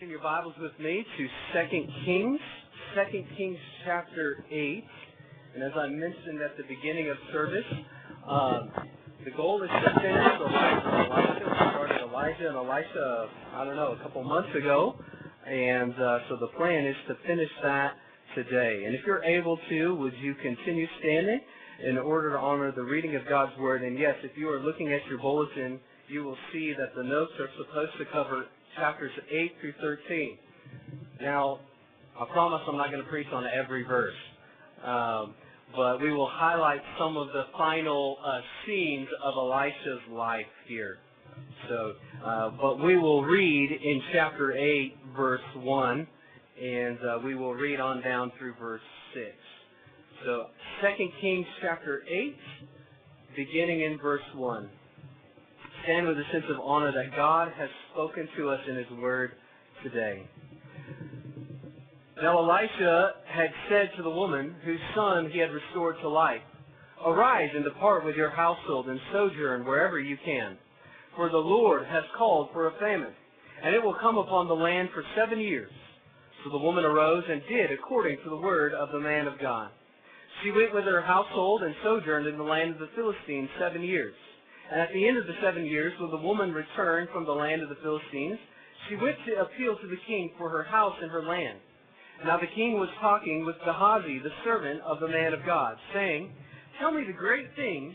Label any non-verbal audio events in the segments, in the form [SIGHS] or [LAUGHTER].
In your Bibles with me to Second Kings, Second Kings chapter 8. And as I mentioned at the beginning of service, um, the goal is to finish the life of Elisha. We started Elijah and Elisha, I don't know, a couple months ago. And uh, so the plan is to finish that today. And if you're able to, would you continue standing in order to honor the reading of God's Word? And yes, if you are looking at your bulletin, you will see that the notes are supposed to cover chapters 8 through 13. Now, I promise I'm not going to preach on every verse, um, but we will highlight some of the final uh, scenes of Elisha's life here. So, uh, but we will read in chapter 8, verse 1, and uh, we will read on down through verse 6. So, 2 Kings chapter 8, beginning in verse 1 stand with a sense of honor that God has spoken to us in His Word today. Now Elisha had said to the woman whose son he had restored to life, Arise and depart with your household and sojourn wherever you can. For the Lord has called for a famine, and it will come upon the land for seven years. So the woman arose and did according to the word of the man of God. She went with her household and sojourned in the land of the Philistines seven years. And at the end of the seven years, when the woman returned from the land of the Philistines, she went to appeal to the king for her house and her land. Now the king was talking with Gehazi, the servant of the man of God, saying, Tell me the great things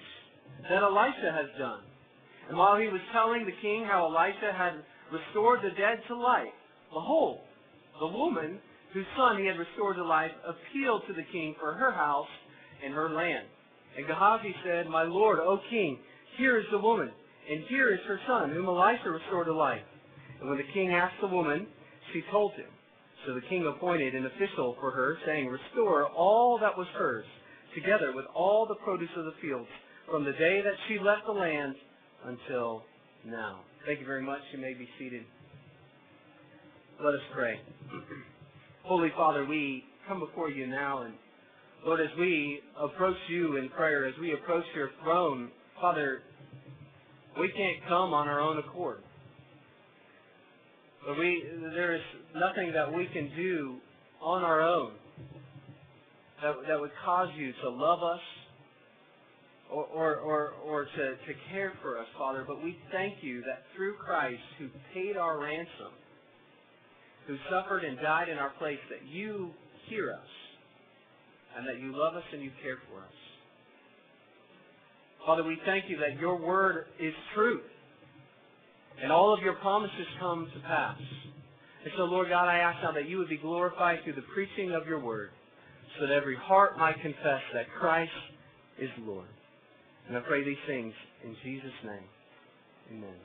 that Elisha has done. And while he was telling the king how Elisha had restored the dead to life, behold, the woman whose son he had restored to life appealed to the king for her house and her land. And Gehazi said, My lord, O king, here is the woman, and here is her son, whom Elisha restored to life. And when the king asked the woman, she told him. So the king appointed an official for her, saying, Restore all that was hers, together with all the produce of the fields, from the day that she left the land until now. Thank you very much. You may be seated. Let us pray. [CLEARS THROAT] Holy Father, we come before you now, and Lord, as we approach you in prayer, as we approach your throne, Father, we can't come on our own accord. But we, there is nothing that we can do on our own that, that would cause you to love us or, or, or, or to, to care for us, Father. But we thank you that through Christ, who paid our ransom, who suffered and died in our place, that you hear us and that you love us and you care for us. Father, we thank you that your word is truth. And all of your promises come to pass. And so, Lord God, I ask now that you would be glorified through the preaching of your word, so that every heart might confess that Christ is Lord. And I pray these things in Jesus' name. Amen.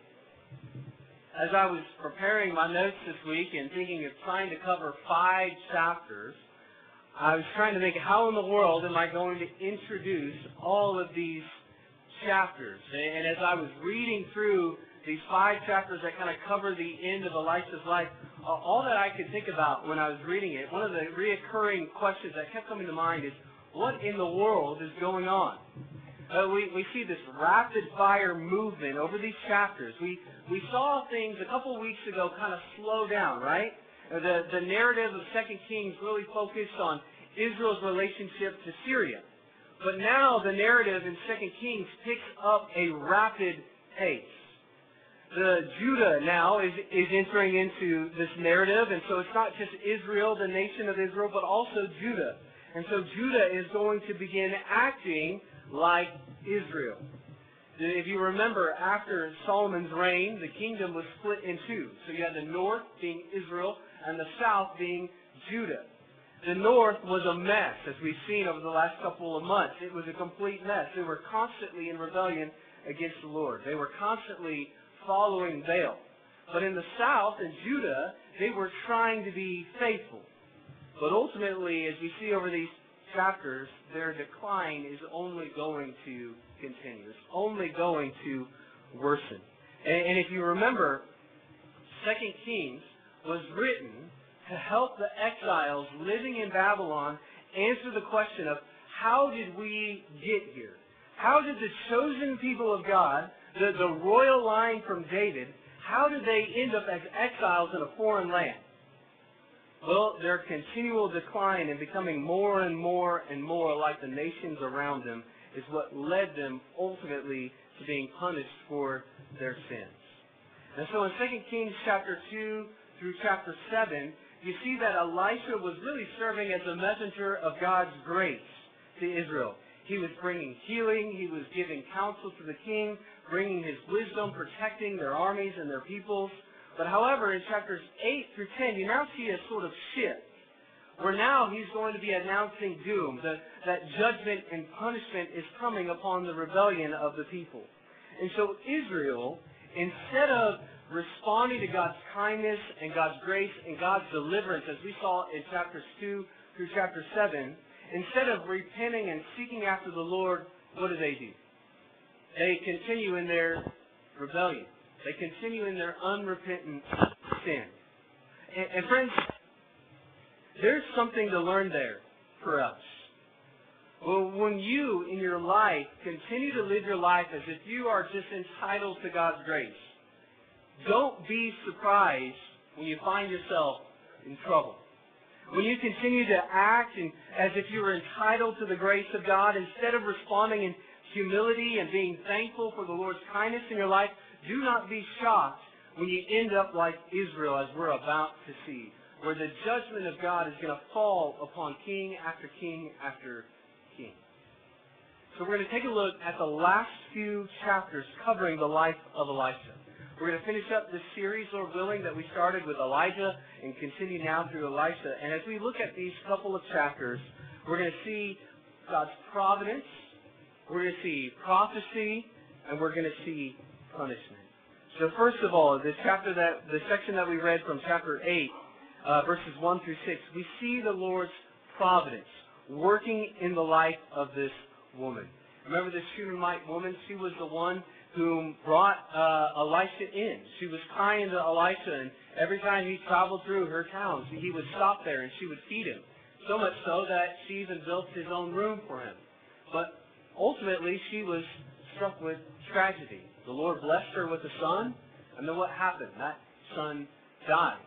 As I was preparing my notes this week and thinking of trying to cover five chapters, I was trying to think, how in the world am I going to introduce all of these chapters. And as I was reading through these five chapters that kind of cover the end of Elisha's life, all that I could think about when I was reading it, one of the reoccurring questions that kept coming to mind is, what in the world is going on? Uh, we, we see this rapid fire movement over these chapters. We, we saw things a couple weeks ago kind of slow down, right? Uh, the, the narrative of 2 Kings really focused on Israel's relationship to Syria. But now the narrative in 2 Kings picks up a rapid pace. The Judah now is, is entering into this narrative, and so it's not just Israel, the nation of Israel, but also Judah. And so Judah is going to begin acting like Israel. If you remember, after Solomon's reign, the kingdom was split in two. So you had the north being Israel and the south being Judah. The North was a mess, as we've seen over the last couple of months. It was a complete mess. They were constantly in rebellion against the Lord. They were constantly following Baal. But in the South, in Judah, they were trying to be faithful. But ultimately, as we see over these chapters, their decline is only going to continue. It's only going to worsen. And, and if you remember, Second Kings was written to help the exiles living in Babylon answer the question of how did we get here? How did the chosen people of God, the, the royal line from David, how did they end up as exiles in a foreign land? Well, their continual decline and becoming more and more and more like the nations around them is what led them ultimately to being punished for their sins. And so in 2 Kings chapter 2 through chapter 7, you see that Elisha was really serving as a messenger of God's grace to Israel. He was bringing healing. He was giving counsel to the king, bringing his wisdom, protecting their armies and their peoples. But however, in chapters 8 through 10, you now see a sort of shift where now he's going to be announcing doom, that, that judgment and punishment is coming upon the rebellion of the people. And so Israel, instead of responding to God's kindness and God's grace and God's deliverance, as we saw in chapters 2 through chapter 7, instead of repenting and seeking after the Lord, what do they do? They continue in their rebellion. They continue in their unrepentant sin. And, and friends, there's something to learn there for us. Well, when you, in your life, continue to live your life as if you are just entitled to God's grace, don't be surprised when you find yourself in trouble. When you continue to act in, as if you were entitled to the grace of God, instead of responding in humility and being thankful for the Lord's kindness in your life, do not be shocked when you end up like Israel, as we're about to see, where the judgment of God is going to fall upon king after king after king. So we're going to take a look at the last few chapters covering the life of Elisha. We're going to finish up this series, Lord willing, that we started with Elijah and continue now through Elisha. And as we look at these couple of chapters, we're going to see God's providence, we're going to see prophecy, and we're going to see punishment. So first of all, this chapter that the section that we read from chapter 8, uh, verses 1 through 6, we see the Lord's providence working in the life of this woman. Remember this Shunammite woman? She was the one who brought uh, Elisha in. She was kind to Elisha, and every time he traveled through her town, he would stop there and she would feed him. So much so that she even built his own room for him. But ultimately, she was struck with tragedy. The Lord blessed her with a son, and then what happened? That son died.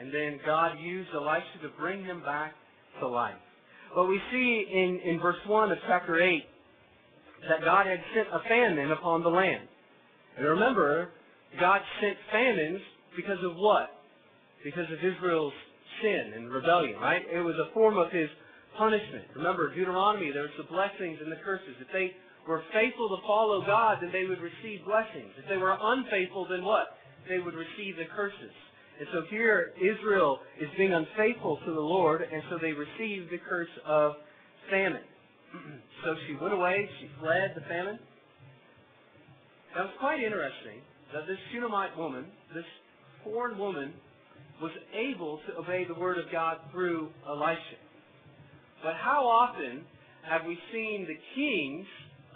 And then God used Elisha to bring him back to life. But we see in, in verse 1 of chapter 8 that God had sent a famine upon the land. And remember, God sent famines because of what? Because of Israel's sin and rebellion, right? It was a form of his punishment. Remember, Deuteronomy, there's the blessings and the curses. If they were faithful to follow God, then they would receive blessings. If they were unfaithful, then what? They would receive the curses. And so here, Israel is being unfaithful to the Lord, and so they receive the curse of famine. [CLEARS THROAT] so she went away, she fled the famine. Now it's quite interesting that this Shunammite woman, this foreign woman, was able to obey the word of God through Elisha. But how often have we seen the kings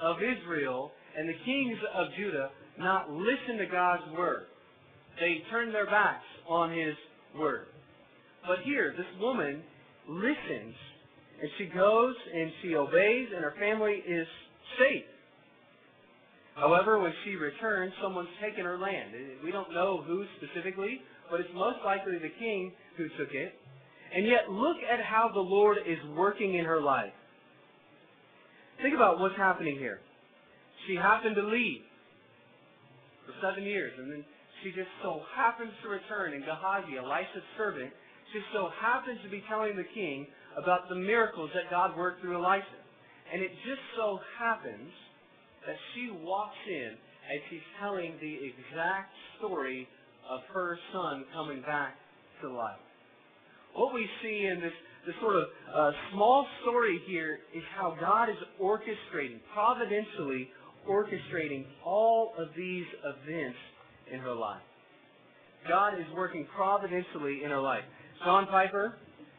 of Israel and the kings of Judah not listen to God's word? They turn their backs on his word. But here, this woman listens and she goes and she obeys, and her family is safe. However, when she returns, someone's taken her land. We don't know who specifically, but it's most likely the king who took it. And yet, look at how the Lord is working in her life. Think about what's happening here. She happened to leave for seven years, and then she just so happens to return, and Gehazi, Elisha's servant, just so happens to be telling the king about the miracles that God worked through Elisha. And it just so happens that she walks in and she's telling the exact story of her son coming back to life. What we see in this, this sort of uh, small story here is how God is orchestrating, providentially orchestrating all of these events in her life. God is working providentially in her life. John Piper,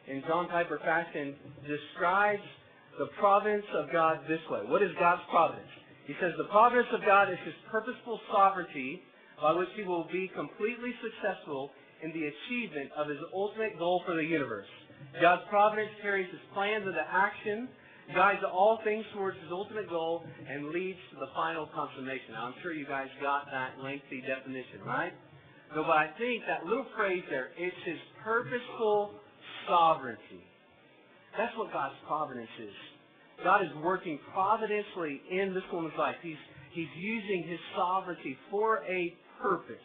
in John Piper fashion, describes the providence of God this way. What is God's providence? He says the providence of God is his purposeful sovereignty by which he will be completely successful in the achievement of his ultimate goal for the universe. God's providence carries his plans into action, guides all things towards his ultimate goal, and leads to the final consummation. Now, I'm sure you guys got that lengthy definition, right? No, but I think that little phrase there, it's his purposeful sovereignty. That's what God's providence is. God is working providentially in this woman's life. He's, he's using his sovereignty for a purpose.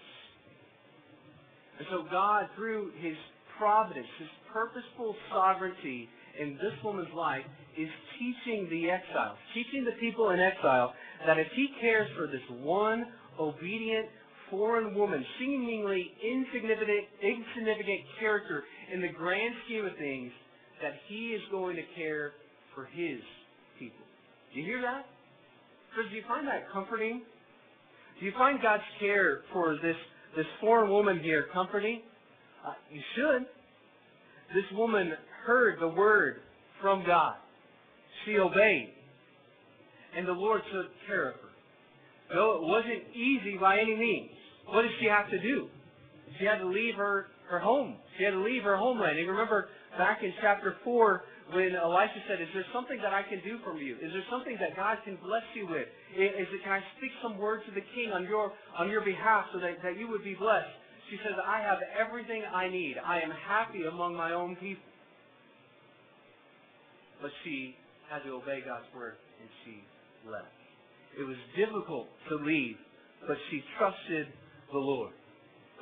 And so God, through his providence, his purposeful sovereignty in this woman's life, is teaching the exiles, teaching the people in exile, that if he cares for this one obedient foreign woman, seemingly insignificant, insignificant character in the grand scheme of things, that he is going to care for his people. Do you hear that? Friends, do you find that comforting? Do you find God's care for this, this foreign woman here comforting? Uh, you should. This woman heard the word from God. She obeyed. And the Lord took care of her. Though it wasn't easy by any means. What did she have to do? She had to leave her, her home. She had to leave her homeland. And remember back in chapter 4 when Elisha said, Is there something that I can do for you? Is there something that God can bless you with? Is it, can I speak some words to the king on your, on your behalf so that, that you would be blessed? She says, I have everything I need. I am happy among my own people. But she had to obey God's word and she left. It was difficult to leave, but she trusted the Lord.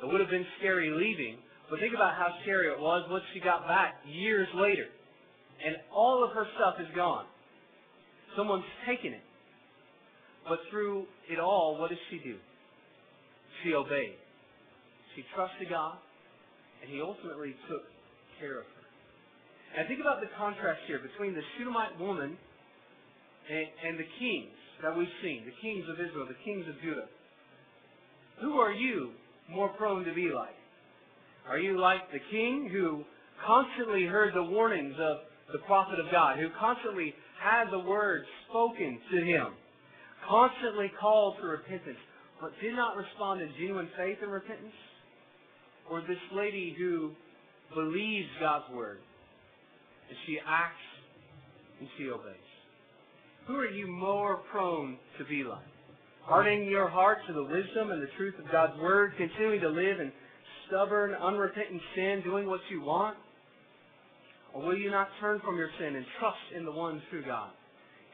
It would have been scary leaving, but think about how scary it was once she got back years later. And all of her stuff is gone. Someone's taken it. But through it all, what does she do? She obeyed. She trusted God, and He ultimately took care of her. And think about the contrast here between the Shunammite woman and, and the kings that we've seen, the kings of Israel, the kings of Judah. Who are you more prone to be like? Are you like the king who constantly heard the warnings of the prophet of God, who constantly had the word spoken to him, constantly called to repentance, but did not respond in genuine faith and repentance? Or this lady who believes God's word, and she acts and she obeys? Who are you more prone to be like? Hardening your heart to the wisdom and the truth of God's word, continuing to live in stubborn, unrepentant sin, doing what you want? Or will you not turn from your sin and trust in the one true God?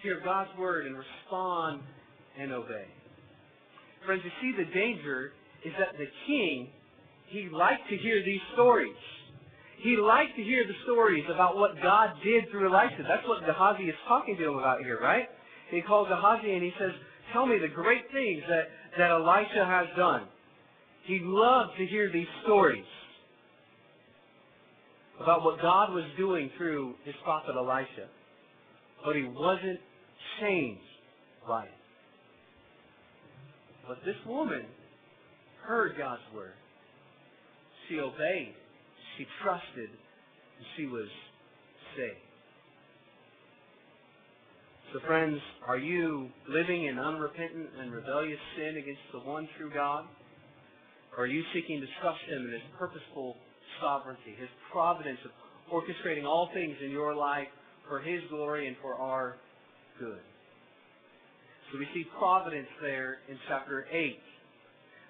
Hear God's word and respond and obey. Friends, you see the danger is that the king, he liked to hear these stories. He liked to hear the stories about what God did through Elisha. That's what Gehazi is talking to him about here, right? He calls Gehazi and he says, Tell me the great things that, that Elisha has done. He loved to hear these stories about what God was doing through his prophet Elisha. But he wasn't changed by it. But this woman heard God's word. She obeyed. She trusted. And she was saved. So friends, are you living in unrepentant and rebellious sin against the one true God? Or are you seeking to trust Him in His purposeful sovereignty, His providence of orchestrating all things in your life for His glory and for our good? So we see providence there in chapter 8.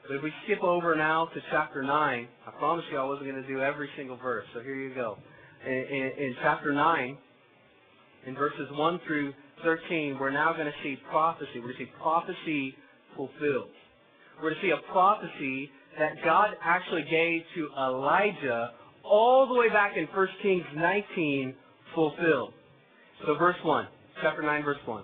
But if we skip over now to chapter 9, I promise you I wasn't going to do every single verse, so here you go. In, in, in chapter 9, in verses 1 through 13, we're now going to see prophecy. We're going to see prophecy fulfilled. We're going to see a prophecy that God actually gave to Elijah all the way back in 1 Kings 19 fulfilled. So verse 1, chapter 9, verse 1.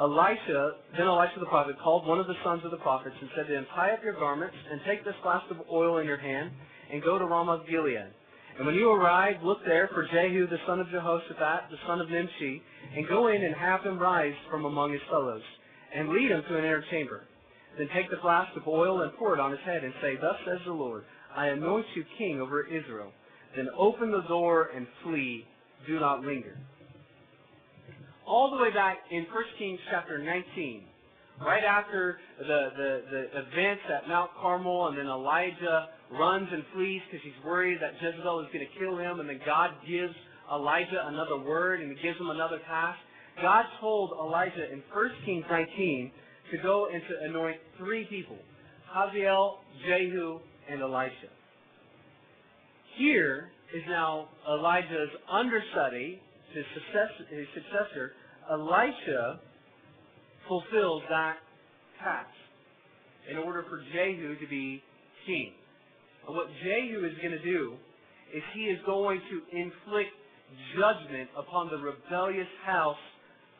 Elisha, then Elisha the prophet, called one of the sons of the prophets and said to him, Tie up your garments and take this flask of oil in your hand and go to Ramoth Gilead. And when you arrive, look there for Jehu the son of Jehoshaphat, the son of Nimshi, and go in and have him rise from among his fellows, and lead him to an inner chamber. Then take the flask of oil and pour it on his head, and say, Thus says the Lord, I anoint you king over Israel. Then open the door and flee. Do not linger. All the way back in 1 Kings chapter 19, right after the, the, the events at Mount Carmel, and then Elijah runs and flees because he's worried that Jezebel is going to kill him, and then God gives Elijah another word and gives him another task. God told Elijah in 1 Kings 19 to go and to anoint three people Hazael, Jehu, and Elisha. Here is now Elijah's understudy, his successor, his successor. Elisha fulfills that task in order for Jehu to be king. And what Jehu is going to do is he is going to inflict judgment upon the rebellious house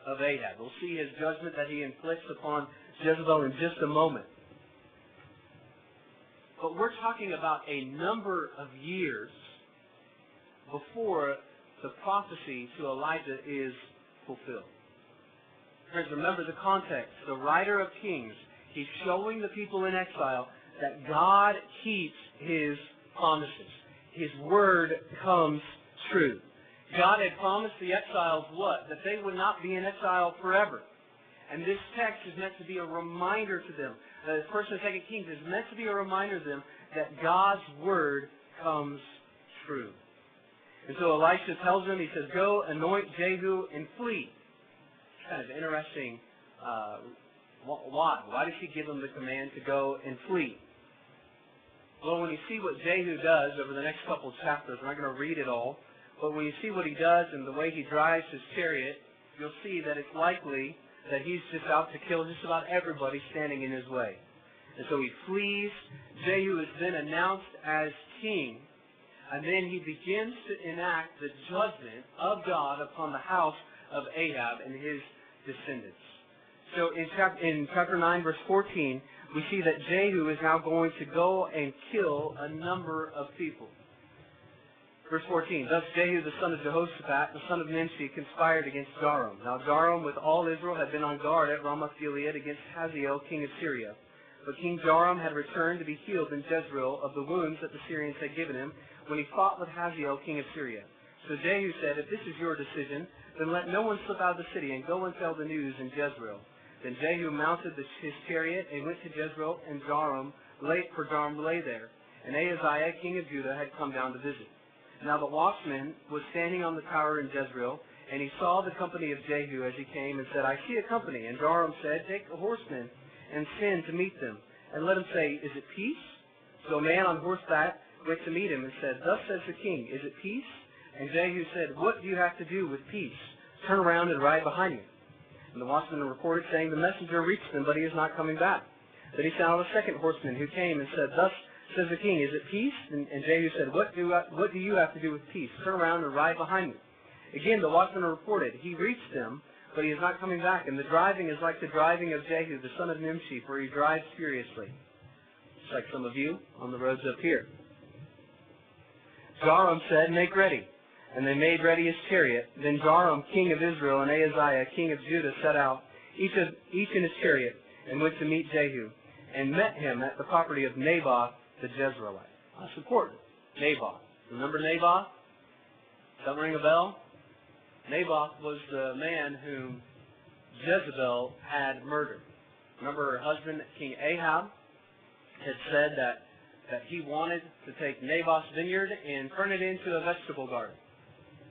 of Ahab. We'll see his judgment that he inflicts upon Jezebel in just a moment. But we're talking about a number of years before the prophecy to Elijah is fulfilled. Friends, remember the context. The writer of Kings, he's showing the people in exile that God keeps his promises. His word comes true. God had promised the exiles what? That they would not be in exile forever. And this text is meant to be a reminder to them. The First and Second Kings is meant to be a reminder to them that God's word comes true. And so Elisha tells them, he says, Go, anoint Jehu, and flee. It's kind of interesting. Uh, why? Why does he give them the command to go and flee? Well, when you see what Jehu does over the next couple of chapters, I'm not going to read it all, but when you see what he does and the way he drives his chariot, you'll see that it's likely that he's just out to kill just about everybody standing in his way. And so he flees. Jehu is then announced as king. And then he begins to enact the judgment of God upon the house of Ahab and his descendants. So in chapter, in chapter 9, verse 14, we see that Jehu is now going to go and kill a number of people. Verse 14, Thus Jehu the son of Jehoshaphat, the son of Nimshi, conspired against Joram. Now Joram with all Israel had been on guard at Ramoth Gilead against Hazael, king of Syria. But King Joram had returned to be healed in Jezreel of the wounds that the Syrians had given him when he fought with Hazael, king of Syria. So Jehu said, If this is your decision, then let no one slip out of the city and go and tell the news in Jezreel. Then Jehu mounted the, his chariot and went to Jezreel, and Joram lay, for Joram lay there. And Ahaziah, king of Judah, had come down to visit. Now the watchman was standing on the tower in Jezreel, and he saw the company of Jehu as he came, and said, I see a company. And Joram said, Take a horseman and send to meet them, and let him say, Is it peace? So a man on horseback went to meet him and said, Thus says the king, Is it peace? And Jehu said, What do you have to do with peace? Turn around and ride behind me. And the watchman reported, saying, The messenger reached him, but he is not coming back. Then he out a second horseman who came and said, Thus says the king, Is it peace? And, and Jehu said, what do, I, what do you have to do with peace? Turn around and ride behind me. Again, the watchman reported, He reached them, but he is not coming back. And the driving is like the driving of Jehu, the son of Nimshi, for he drives furiously. Just like some of you on the roads up here. Joram said, Make ready. And they made ready his chariot. Then Joram, king of Israel, and Ahaziah, king of Judah, set out, each, of, each in his chariot, and went to meet Jehu, and met him at the property of Naboth the Jezreelite. That's important. Naboth. Remember Naboth? Does that ring a bell? Naboth was the man whom Jezebel had murdered. Remember her husband, King Ahab, had said that, that he wanted to take Naboth's vineyard and turn it into a vegetable garden.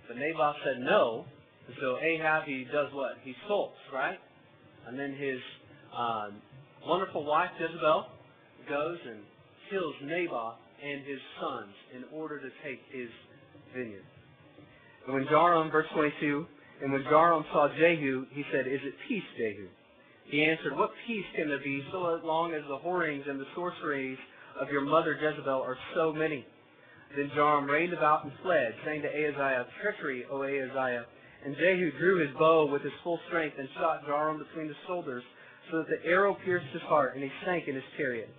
But Naboth said no, and so Ahab, he does what? He sulks, right? And then his um, wonderful wife, Jezebel, goes and kills Naboth and his sons in order to take his vineyard. And when Joram, verse 22, and when Joram saw Jehu, he said, Is it peace, Jehu? He answered, What peace can there be so long as the whorings and the sorceries of your mother Jezebel are so many? Then Joram reined about and fled, saying to Ahaziah, Treachery, O Ahaziah. And Jehu drew his bow with his full strength and shot Joram between the shoulders, so that the arrow pierced his heart, and he sank in his chariot.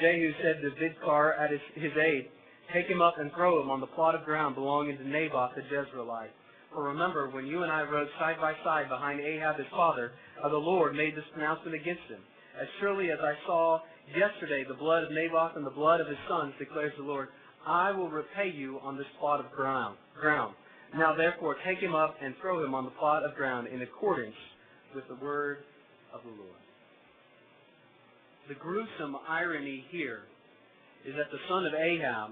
Jehu said to Bidkar at his, his aide, Take him up and throw him on the plot of ground belonging to Naboth the Jezreelite. For remember, when you and I rode side by side behind Ahab his father, how the Lord made this pronouncement against him. As surely as I saw yesterday the blood of Naboth and the blood of his sons, declares the Lord, I will repay you on this plot of ground. ground. Now therefore take him up and throw him on the plot of ground in accordance with the word of the Lord. The gruesome irony here is that the son of Ahab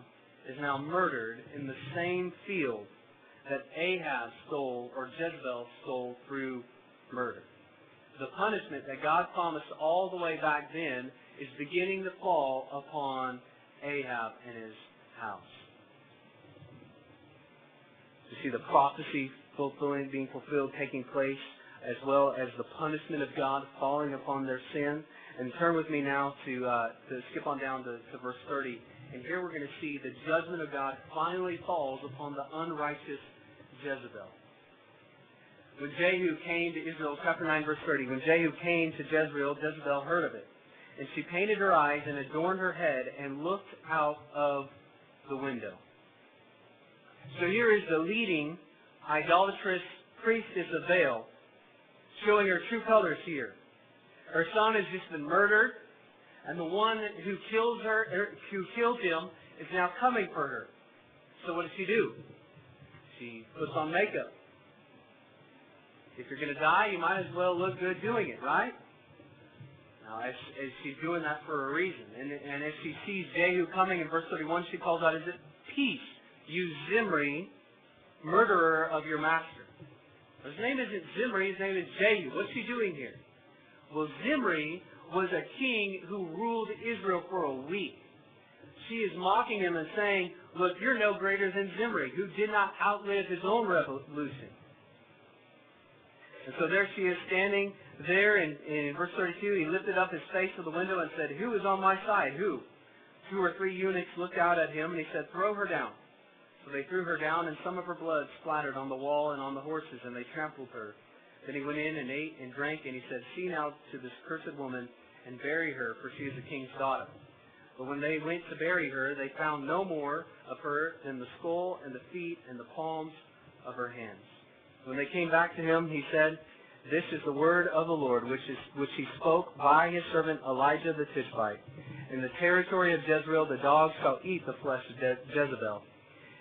is now murdered in the same field that Ahab stole or Jezebel stole through murder. The punishment that God promised all the way back then is beginning to fall upon Ahab and his house. You see the prophecy fulfilling, being fulfilled, taking place, as well as the punishment of God falling upon their sin. And turn with me now to, uh, to skip on down to, to verse 30. And here we're going to see the judgment of God finally falls upon the unrighteous Jezebel. When Jehu came to Israel, chapter 9, verse 30, when Jehu came to Jezreel, Jezebel heard of it. And she painted her eyes and adorned her head and looked out of the window. So here is the leading idolatrous priestess of Baal showing her true colors here. Her son has just been murdered, and the one who kills her, er, who killed him, is now coming for her. So what does she do? She puts on makeup. If you're going to die, you might as well look good doing it, right? Now, as, as she's doing that for a reason, and, and as she sees Jehu coming in verse 31, she calls out, "Is it peace, you Zimri, murderer of your master?" His name isn't Zimri, his name is Jehu. What's she doing here? Well, Zimri was a king who ruled Israel for a week. She is mocking him and saying, Look, you're no greater than Zimri, who did not outlive his own revolution. And so there she is standing there in, in verse 32. He lifted up his face to the window and said, Who is on my side? Who? Two or three eunuchs looked out at him and he said, Throw her down. So they threw her down, and some of her blood splattered on the wall and on the horses, and they trampled her. Then he went in and ate and drank, and he said, See now to this cursed woman, and bury her, for she is a king's daughter. But when they went to bury her, they found no more of her than the skull and the feet and the palms of her hands. When they came back to him, he said, This is the word of the Lord, which, is, which he spoke by his servant Elijah the Tishbite. In the territory of Jezreel, the dogs shall eat the flesh of Je- Jezebel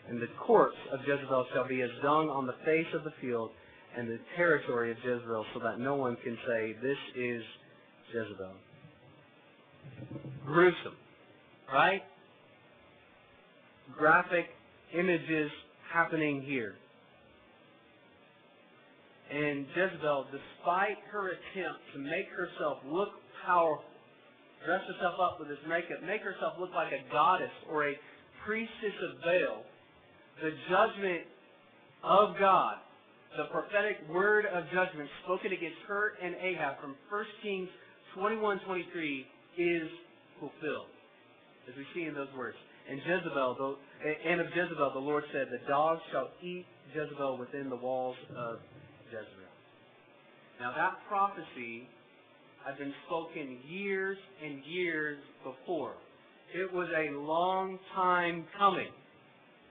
and the corpse of Jezebel shall be as dung on the face of the field, and the territory of Jezreel, so that no one can say, This is Jezebel. Gruesome, right? Graphic images happening here. And Jezebel, despite her attempt to make herself look powerful, dress herself up with this makeup, make herself look like a goddess or a priestess of Baal, the judgment of God, the prophetic word of judgment spoken against her and Ahab from 1 Kings 21:23 is fulfilled, as we see in those words. And Jezebel, and of Jezebel, the Lord said, "The dogs shall eat Jezebel within the walls of Jezreel." Now that prophecy had been spoken years and years before. It was a long time coming.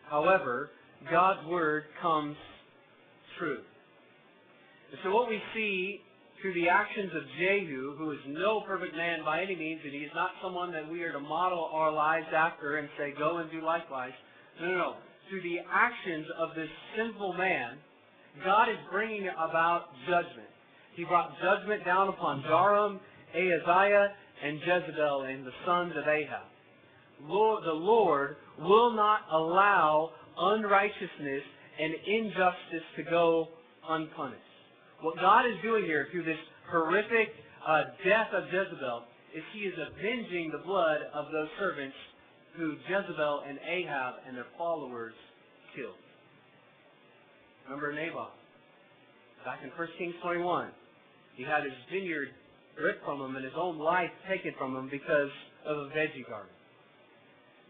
However, God's word comes true. And so what we see through the actions of Jehu, who is no perfect man by any means, and he is not someone that we are to model our lives after and say, go and do likewise. No, no, no. Through the actions of this sinful man, God is bringing about judgment. He brought judgment down upon Joram, Ahaziah, and Jezebel and the sons of Ahab. Lord, the Lord will not allow unrighteousness and injustice to go unpunished. What God is doing here through this horrific uh, death of Jezebel is he is avenging the blood of those servants who Jezebel and Ahab and their followers killed. Remember Naboth? Back in 1 Kings 21, he had his vineyard ripped from him and his own life taken from him because of a veggie garden.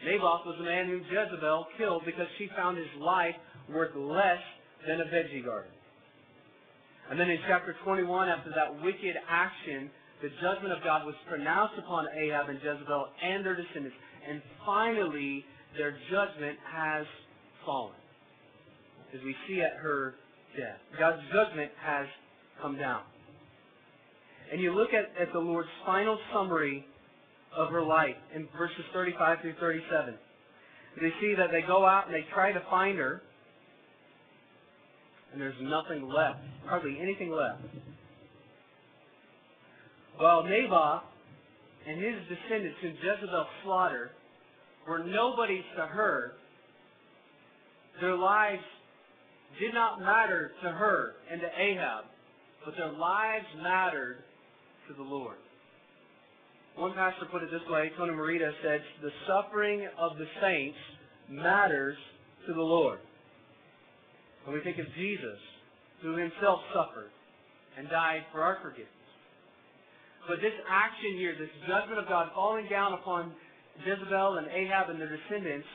Naboth was a man whom Jezebel killed because she found his life worth less than a veggie garden. And then in chapter 21, after that wicked action, the judgment of God was pronounced upon Ahab and Jezebel and their descendants. And finally, their judgment has fallen. As we see at her death. God's judgment has come down. And you look at, at the Lord's final summary of her life in verses 35 through 37. They see that they go out and they try to find her, and there's nothing left, hardly anything left. While Naboth and his descendants whom Jezebel slaughtered were nobodies to her, their lives did not matter to her and to Ahab, but their lives mattered to the Lord. One pastor put it this way, Tony Merida said, the suffering of the saints matters to the Lord. And we think of Jesus, who himself suffered and died for our forgiveness. But this action here, this judgment of God falling down upon Jezebel and Ahab and their descendants,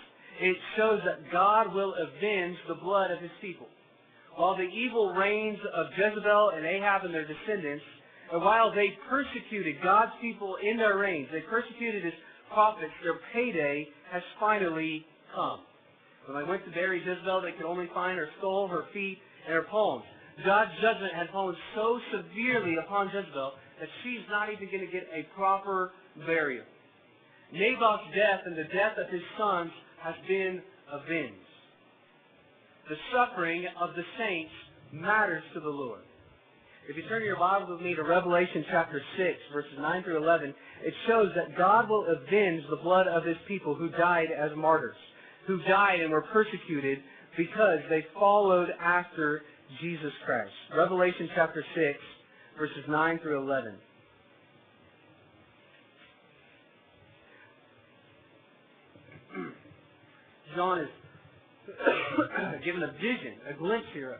it shows that God will avenge the blood of his people. While the evil reigns of Jezebel and Ahab and their descendants, and while they persecuted God's people in their reigns, they persecuted his prophets, their payday has finally come. When I went to bury Jezebel, they could only find her skull, her feet, and her palms. God's judgment had fallen so severely upon Jezebel that she's not even going to get a proper burial. Naboth's death and the death of his sons has been avenged. The suffering of the saints matters to the Lord. If you turn your Bible with me to Revelation chapter 6, verses 9 through 11, it shows that God will avenge the blood of his people who died as martyrs, who died and were persecuted because they followed after Jesus Christ. Revelation chapter 6, verses 9 through 11. [CLEARS THROAT] John is [COUGHS] given a vision, a glimpse here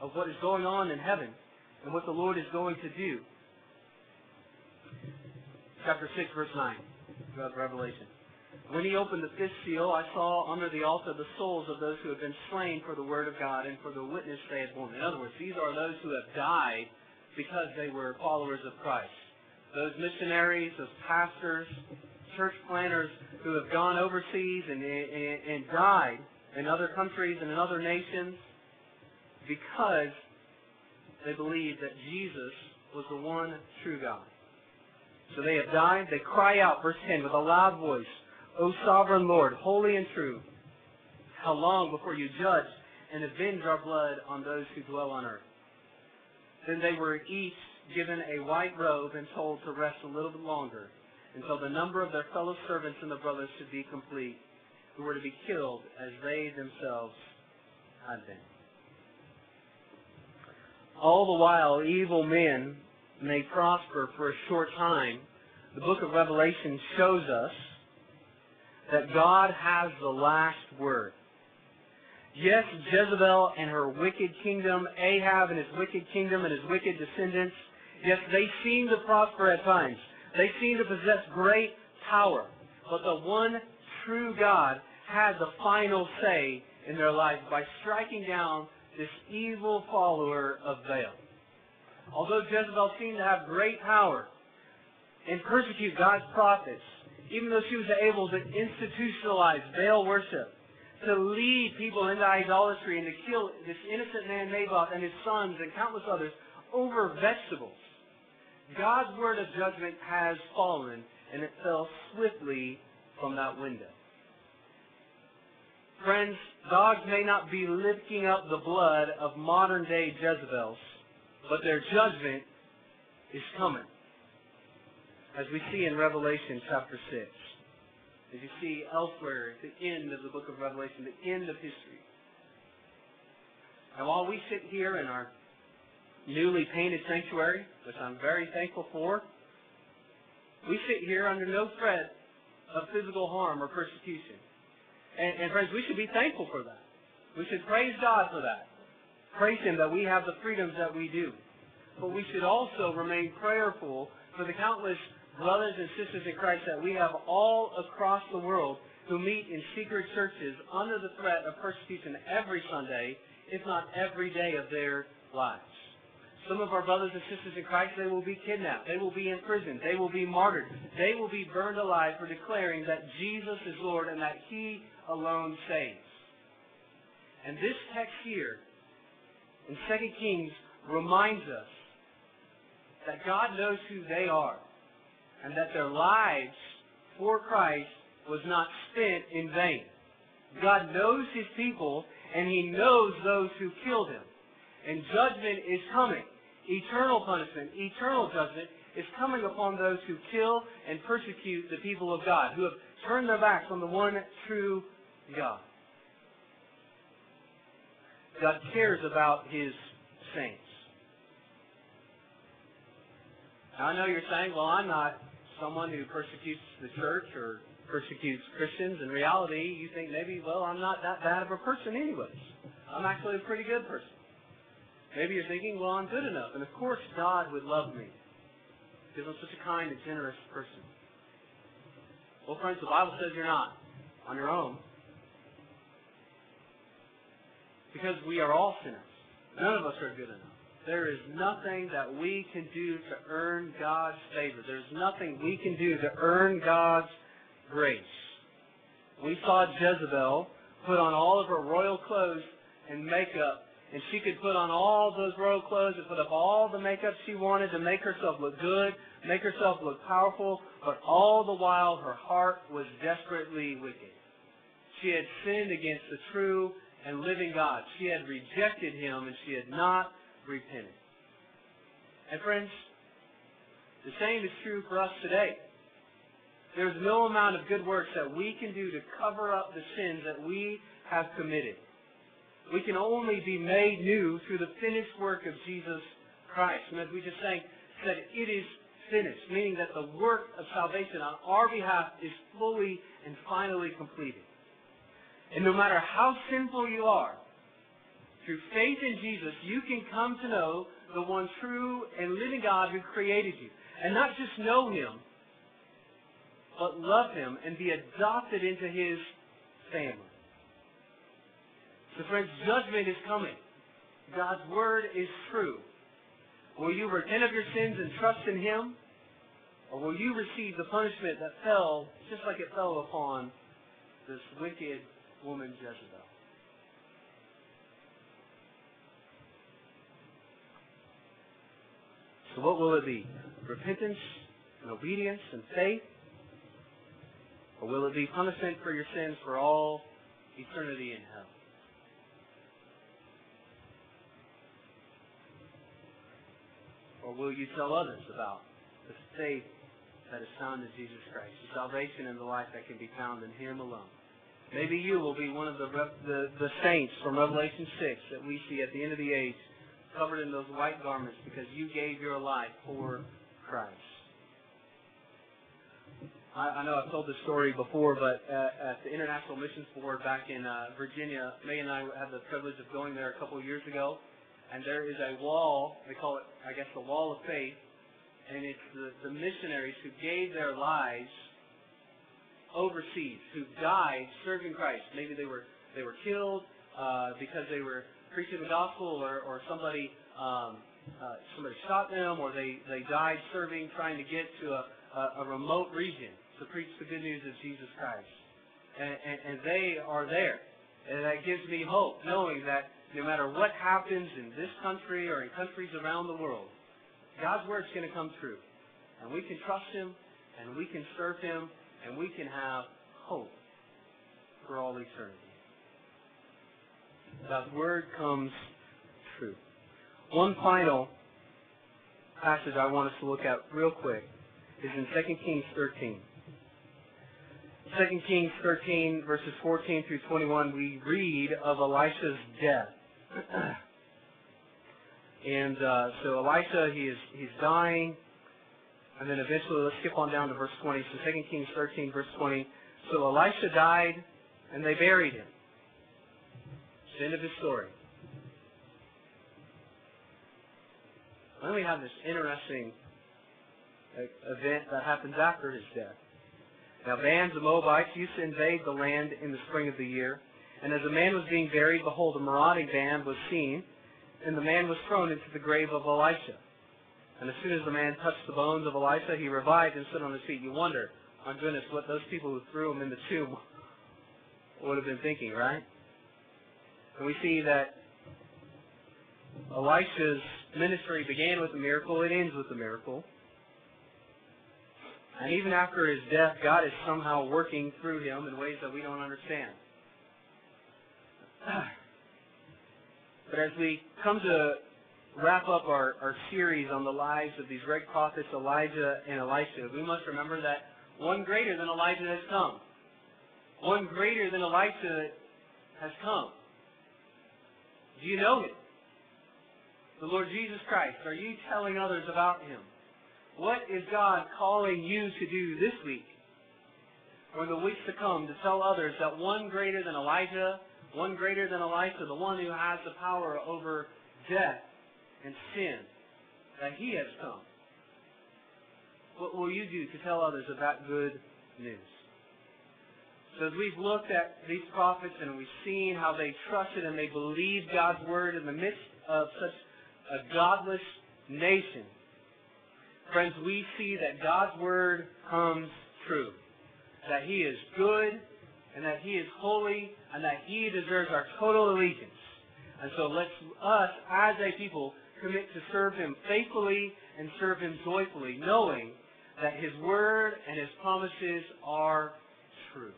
of what is going on in heaven and what the Lord is going to do. Chapter 6, verse 9 of Revelation. When he opened the fifth seal, I saw under the altar the souls of those who had been slain for the word of God and for the witness they had borne. In other words, these are those who have died because they were followers of Christ. Those missionaries, those pastors, church planters who have gone overseas and, and, and died in other countries and in other nations because they believed that Jesus was the one true God. So they have died. They cry out, verse 10, with a loud voice, O sovereign Lord, holy and true, how long before you judge and avenge our blood on those who dwell on earth? Then they were each given a white robe and told to rest a little bit longer until the number of their fellow servants and the brothers should be complete, who were to be killed as they themselves had been. All the while, evil men may prosper for a short time. The book of Revelation shows us that God has the last word. Yes, Jezebel and her wicked kingdom, Ahab and his wicked kingdom and his wicked descendants, yes, they seem to prosper at times. They seem to possess great power. But the one true God had the final say in their lives by striking down this evil follower of Baal. Although Jezebel seemed to have great power and persecute God's prophets, even though she was able to institutionalize Baal worship, to lead people into idolatry and to kill this innocent man Naboth and his sons and countless others over vegetables, God's word of judgment has fallen, and it fell swiftly from that window. Friends, dogs may not be licking up the blood of modern day Jezebels, but their judgment is coming. As we see in Revelation chapter 6. As you see elsewhere at the end of the book of Revelation, the end of history. And while we sit here in our newly painted sanctuary, which I'm very thankful for, we sit here under no threat of physical harm or persecution. And, and, friends, we should be thankful for that. We should praise God for that. Praise Him that we have the freedoms that we do. But we should also remain prayerful for the countless brothers and sisters in Christ that we have all across the world who meet in secret churches under the threat of persecution every Sunday, if not every day of their lives. Some of our brothers and sisters in Christ, they will be kidnapped. They will be imprisoned. They will be martyred. They will be burned alive for declaring that Jesus is Lord and that He alone saves. And this text here in 2 Kings reminds us that God knows who they are and that their lives for Christ was not spent in vain. God knows His people and He knows those who killed Him. And judgment is coming. Eternal punishment, eternal judgment is coming upon those who kill and persecute the people of God, who have turned their backs on the one true God. God cares about His saints. Now, I know you're saying, well, I'm not someone who persecutes the church or persecutes Christians. In reality, you think maybe, well, I'm not that bad of a person anyways. I'm actually a pretty good person. Maybe you're thinking, well, I'm good enough. And of course God would love me because I'm such a kind and generous person. Well, friends, the Bible says you're not on your own. Because we are all sinners. None of us are good enough. There is nothing that we can do to earn God's favor. There's nothing we can do to earn God's grace. We saw Jezebel put on all of her royal clothes and makeup, and she could put on all those royal clothes and put up all the makeup she wanted to make herself look good, make herself look powerful, but all the while her heart was desperately wicked. She had sinned against the true and living God. She had rejected him and she had not repented. And friends, the same is true for us today. There's no amount of good works that we can do to cover up the sins that we have committed. We can only be made new through the finished work of Jesus Christ. And as we just sang, said it is finished, meaning that the work of salvation on our behalf is fully and finally completed. And no matter how sinful you are, through faith in Jesus, you can come to know the one true and living God who created you. And not just know Him, but love Him and be adopted into His family. So friends, judgment is coming. God's Word is true. Will you repent of your sins and trust in Him? Or will you receive the punishment that fell just like it fell upon this wicked woman Jezebel? So what will it be? Repentance and obedience and faith? Or will it be punishment for your sins for all eternity in hell? Or will you tell others about the faith that is found in Jesus Christ, the salvation and the life that can be found in Him alone? Maybe you will be one of the, the, the saints from Revelation 6 that we see at the end of the age covered in those white garments because you gave your life for Christ. I, I know I've told this story before, but uh, at the International Missions Board back in uh, Virginia, May and I had the privilege of going there a couple of years ago, and there is a wall, they call it, I guess, the Wall of Faith, and it's the, the missionaries who gave their lives overseas, who died serving Christ. Maybe they were they were killed uh, because they were preaching the gospel, or, or somebody um, uh, somebody shot them, or they, they died serving, trying to get to a, a, a remote region to preach the good news of Jesus Christ. And, and, and they are there. And that gives me hope, knowing that no matter what happens in this country or in countries around the world, God's word is going to come true. And we can trust Him, and we can serve Him, and we can have hope for all eternity. God's word comes true. One final passage I want us to look at real quick is in 2 Kings 13. 2 Kings 13, verses 14 through 21, we read of Elisha's death. [CLEARS THROAT] and uh, so Elisha, he is he's dying, and then eventually, let's skip on down to verse 20. So 2 Kings 13, verse 20. So Elisha died, and they buried him. The end of his story. Then we have this interesting uh, event that happens after his death. Now, bands of Moabites used to invade the land in the spring of the year. And as a man was being buried, behold, a marauding band was seen, and the man was thrown into the grave of Elisha. And as soon as the man touched the bones of Elisha, he revived and stood on his feet. You wonder, my goodness, what those people who threw him in the tomb [LAUGHS] would have been thinking, right? And we see that Elisha's ministry began with a miracle, it ends with a miracle. And even after his death, God is somehow working through him in ways that we don't understand. [SIGHS] But as we come to wrap up our, our series on the lives of these great prophets, Elijah and Elisha, we must remember that one greater than Elijah has come. One greater than Elisha has come. Do you know him? The Lord Jesus Christ. Are you telling others about him? What is God calling you to do this week or the weeks to come to tell others that one greater than Elijah, one greater than Elijah, the one who has the power over death and sin, that he has come. What will you do to tell others about good news? So as we've looked at these prophets and we've seen how they trusted and they believed God's word in the midst of such a godless nation, friends, we see that God's word comes true. That he is good and that he is holy and that he deserves our total allegiance. And so let's us as a people commit to serve him faithfully and serve him joyfully, knowing that his word and his promises are true.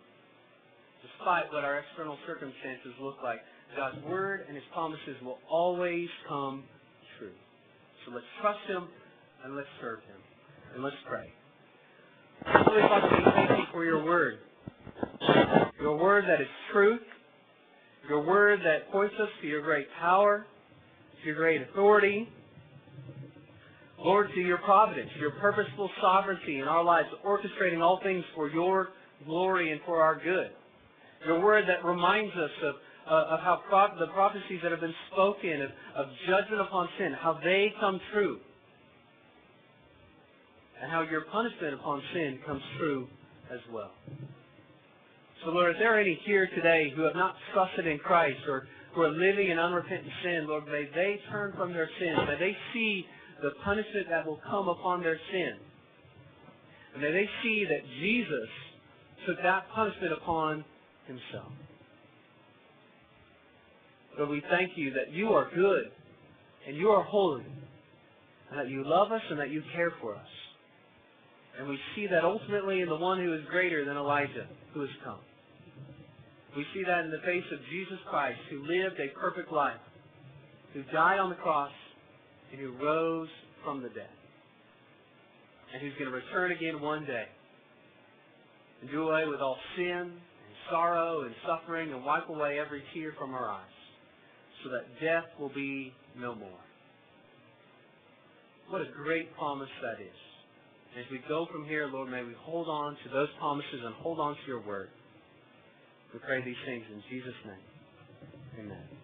Despite what our external circumstances look like, God's word and his promises will always come true. So let's trust him and let's serve him. And let's pray. Holy Father, we thank you for your word. Your word that is truth. Your word that points us to your great power, to your great authority. Lord, to your providence, your purposeful sovereignty in our lives, orchestrating all things for your glory and for our good. Your word that reminds us of, uh, of how pro- the prophecies that have been spoken of, of judgment upon sin, how they come true. And how your punishment upon sin comes true as well. So, Lord, if there are any here today who have not trusted in Christ or who are living in unrepentant sin, Lord, may they turn from their sins. May they see the punishment that will come upon their sin. And may they see that Jesus took that punishment upon himself. Lord, we thank you that you are good and you are holy and that you love us and that you care for us. And we see that ultimately in the one who is greater than Elijah, who has come. We see that in the face of Jesus Christ, who lived a perfect life, who died on the cross, and who rose from the dead. And who's going to return again one day and do away with all sin sorrow and suffering and wipe away every tear from our eyes so that death will be no more. What a great promise that is. As we go from here, Lord, may we hold on to those promises and hold on to your word. We pray these things in Jesus' name. Amen.